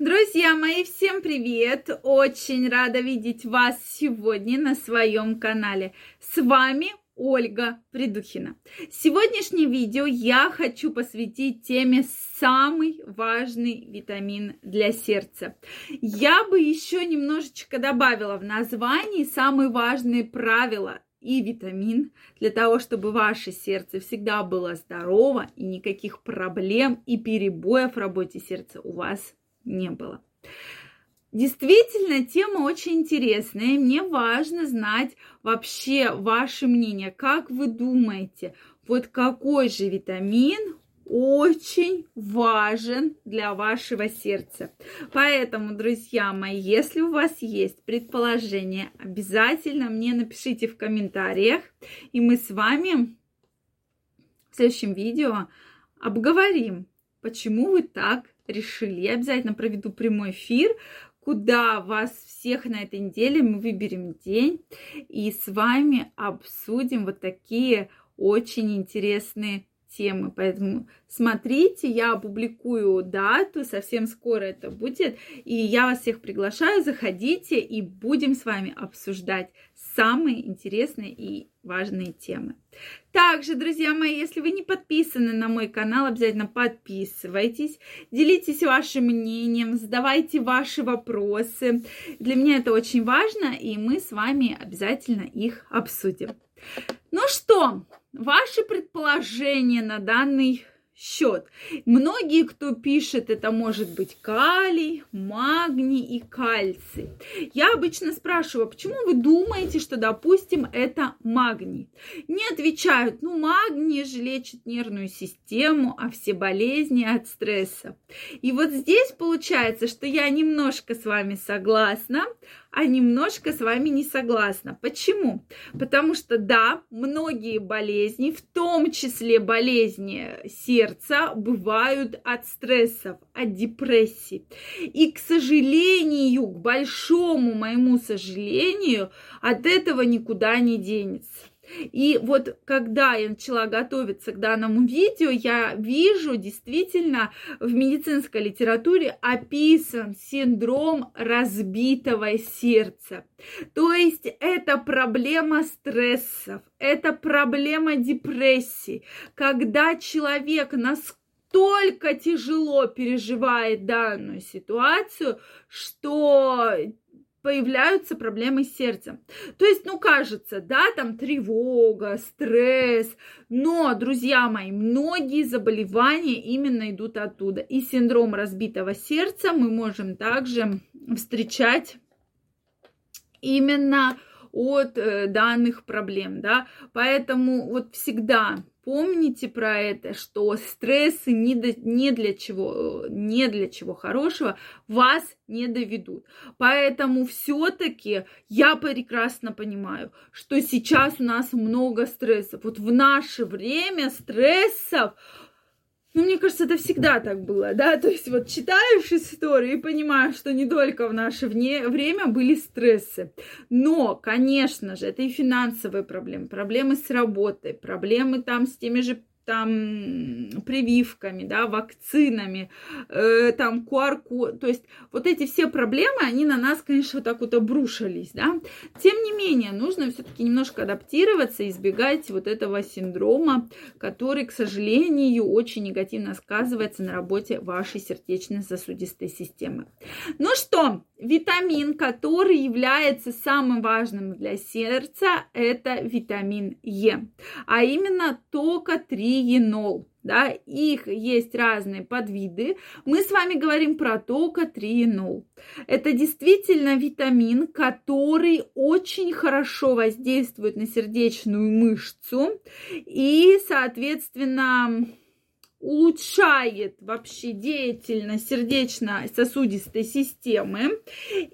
Друзья мои, всем привет! Очень рада видеть вас сегодня на своем канале. С вами Ольга Придухина. Сегодняшнее видео я хочу посвятить теме самый важный витамин для сердца. Я бы еще немножечко добавила в названии самые важные правила и витамин для того, чтобы ваше сердце всегда было здорово и никаких проблем и перебоев в работе сердца у вас не было. Действительно, тема очень интересная. Мне важно знать вообще ваше мнение. Как вы думаете, вот какой же витамин очень важен для вашего сердца. Поэтому, друзья мои, если у вас есть предположение, обязательно мне напишите в комментариях, и мы с вами в следующем видео обговорим, почему вы так решили. Я обязательно проведу прямой эфир, куда вас всех на этой неделе мы выберем день и с вами обсудим вот такие очень интересные темы. Поэтому смотрите, я опубликую дату, совсем скоро это будет. И я вас всех приглашаю, заходите и будем с вами обсуждать самые интересные и важные темы. Также, друзья мои, если вы не подписаны на мой канал, обязательно подписывайтесь, делитесь вашим мнением, задавайте ваши вопросы. Для меня это очень важно, и мы с вами обязательно их обсудим. Ну что, ваши предположения на данный счет. Многие, кто пишет, это может быть калий, магний и кальций. Я обычно спрашиваю, почему вы думаете, что, допустим, это магний? Не отвечают, ну, магний же лечит нервную систему, а все болезни от стресса. И вот здесь получается, что я немножко с вами согласна, а немножко с вами не согласна. Почему? Потому что да, многие болезни, в том числе болезни сердца, бывают от стрессов, от депрессии. И, к сожалению, к большому моему сожалению, от этого никуда не денется. И вот когда я начала готовиться к данному видео, я вижу действительно в медицинской литературе описан синдром разбитого сердца. То есть это проблема стрессов, это проблема депрессии, когда человек настолько тяжело переживает данную ситуацию, что появляются проблемы с сердцем. То есть, ну, кажется, да, там тревога, стресс, но, друзья мои, многие заболевания именно идут оттуда. И синдром разбитого сердца мы можем также встречать именно от э, данных проблем, да, поэтому вот всегда Помните про это, что стрессы не, до, не, для чего, не для чего хорошего вас не доведут. Поэтому все-таки я прекрасно понимаю, что сейчас у нас много стрессов. Вот в наше время стрессов ну, мне кажется, это всегда так было, да, то есть вот читаешь историю и понимаешь, что не только в наше вне время были стрессы, но, конечно же, это и финансовые проблемы, проблемы с работой, проблемы там с теми же там прививками, да, вакцинами, э, там QR-код, то есть вот эти все проблемы, они на нас, конечно, вот так вот обрушились, да. Тем не менее, нужно все-таки немножко адаптироваться, избегать вот этого синдрома, который, к сожалению, очень негативно сказывается на работе вашей сердечно-сосудистой системы. Ну что, витамин, который является самым важным для сердца, это витамин Е, а именно только 3 триенол. Да, их есть разные подвиды. Мы с вами говорим про токотриенол. Это действительно витамин, который очень хорошо воздействует на сердечную мышцу и, соответственно, улучшает вообще деятельность сердечно-сосудистой системы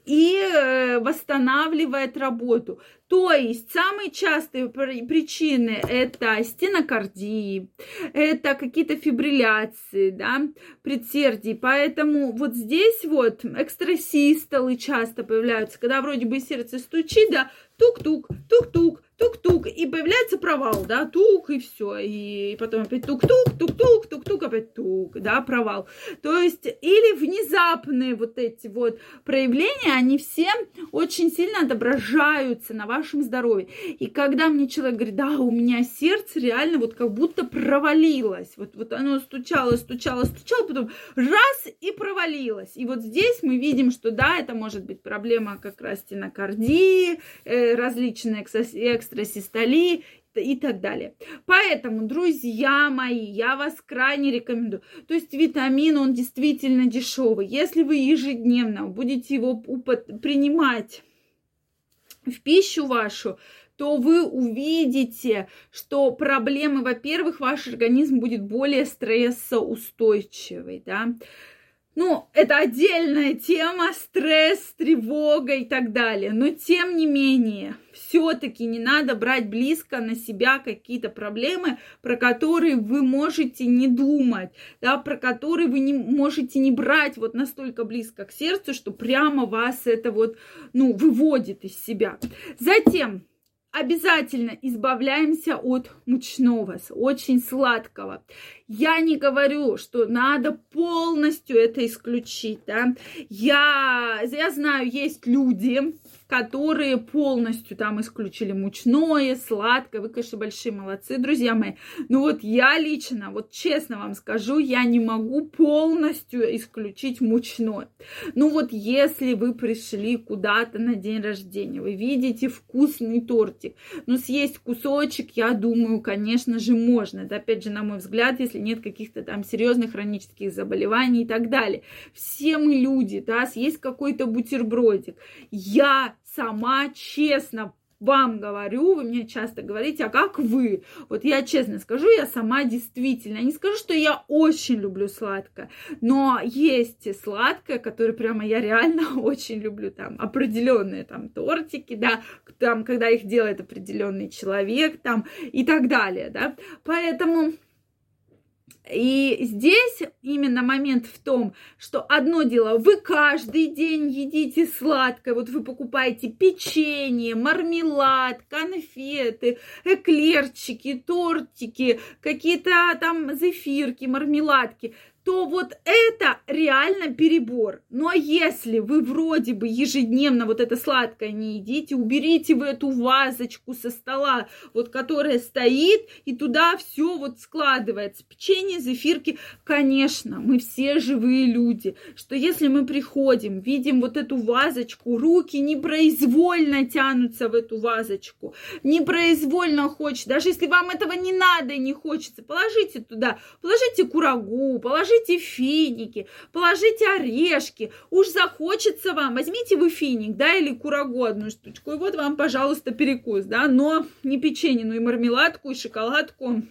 и э, восстанавливает работу. То есть самые частые причины это стенокардии, это какие-то фибрилляции, да, предсердий. Поэтому вот здесь вот экстрасистолы часто появляются, когда вроде бы сердце стучит, да, тук-тук, тук-тук, тук-тук, и появляется провал, да, тук, и все, и потом опять тук-тук, тук-тук, тук-тук, опять тук, да, провал. То есть, или внезапные вот эти вот проявления, они все очень сильно отображаются на вашем здоровье. И когда мне человек говорит, да, у меня сердце реально вот как будто провалилось, вот, вот оно стучало, стучало, стучало, потом раз и провалилось. И вот здесь мы видим, что да, это может быть проблема как раз стенокардии, э, различные экс экстрасистолии и так далее. Поэтому, друзья мои, я вас крайне рекомендую. То есть витамин, он действительно дешевый. Если вы ежедневно будете его принимать в пищу вашу, то вы увидите, что проблемы, во-первых, ваш организм будет более стрессоустойчивый, да, ну, это отдельная тема, стресс, тревога и так далее. Но тем не менее, все-таки не надо брать близко на себя какие-то проблемы, про которые вы можете не думать, да, про которые вы не можете не брать вот настолько близко к сердцу, что прямо вас это вот, ну, выводит из себя. Затем, обязательно избавляемся от мучного, очень сладкого. Я не говорю, что надо полностью это исключить, да. Я, я знаю, есть люди, которые полностью там исключили мучное, сладкое. Вы, конечно, большие молодцы, друзья мои. Но вот я лично, вот честно вам скажу, я не могу полностью исключить мучное. Ну вот если вы пришли куда-то на день рождения, вы видите вкусный тортик, ну съесть кусочек, я думаю, конечно же, можно. Это, опять же, на мой взгляд, если нет каких-то там серьезных хронических заболеваний и так далее. Все мы люди, да, съесть какой-то бутербродик. Я сама честно вам говорю, вы мне часто говорите, а как вы? Вот я честно скажу, я сама действительно, не скажу, что я очень люблю сладкое, но есть сладкое, которое прямо я реально очень люблю, там, определенные там тортики, да, там, когда их делает определенный человек, там, и так далее, да, поэтому и здесь именно момент в том, что одно дело, вы каждый день едите сладкое, вот вы покупаете печенье, мармелад, конфеты, эклерчики, тортики, какие-то там зефирки, мармеладки то вот это реально перебор. Ну а если вы вроде бы ежедневно вот это сладкое не едите, уберите вы эту вазочку со стола, вот которая стоит, и туда все вот складывается. Печенье, зефирки. Конечно, мы все живые люди, что если мы приходим, видим вот эту вазочку, руки непроизвольно тянутся в эту вазочку, непроизвольно хочется, даже если вам этого не надо и не хочется, положите туда, положите курагу, положите финики, положите орешки. Уж захочется вам, возьмите вы финик, да, или курагу одну штучку, и вот вам, пожалуйста, перекус, да, но не печенье, но и мармеладку, и шоколадку,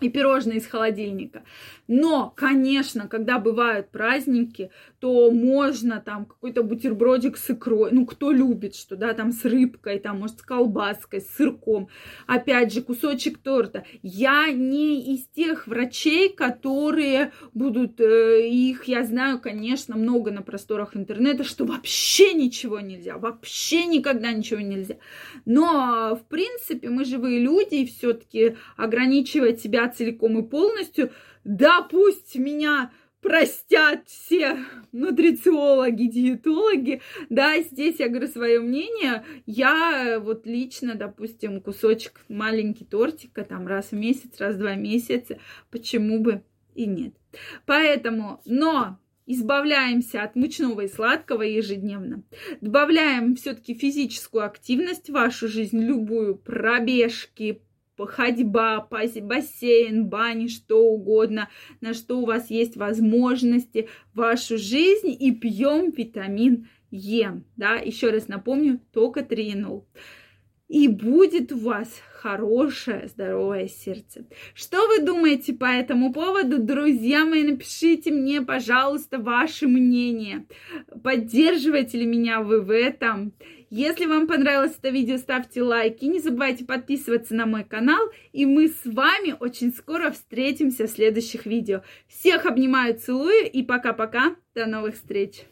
и пирожные из холодильника. Но, конечно, когда бывают праздники, то можно там какой-то бутербродик с икрой. Ну, кто любит, что, да, там с рыбкой, там, может, с колбаской, с сырком. Опять же, кусочек торта. Я не из тех врачей, которые будут, э, их я знаю, конечно, много на просторах интернета, что вообще ничего нельзя, вообще никогда ничего нельзя. Но, в принципе, мы живые люди, и все-таки ограничивать себя целиком и полностью – да, пусть меня простят все нутрициологи, диетологи, да, здесь я говорю свое мнение, я вот лично, допустим, кусочек маленький тортика там раз в месяц, раз в два месяца, почему бы и нет. Поэтому, но избавляемся от мучного и сладкого ежедневно, добавляем все-таки физическую активность в вашу жизнь, любую, пробежки, ходьба, бассейн, бани, что угодно, на что у вас есть возможности вашу жизнь и пьем витамин Е. Да, еще раз напомню, только триенол. И будет у вас хорошее, здоровое сердце. Что вы думаете по этому поводу, друзья мои? Напишите мне, пожалуйста, ваше мнение. Поддерживаете ли меня вы в этом? Если вам понравилось это видео, ставьте лайки. Не забывайте подписываться на мой канал. И мы с вами очень скоро встретимся в следующих видео. Всех обнимаю, целую и пока-пока. До новых встреч.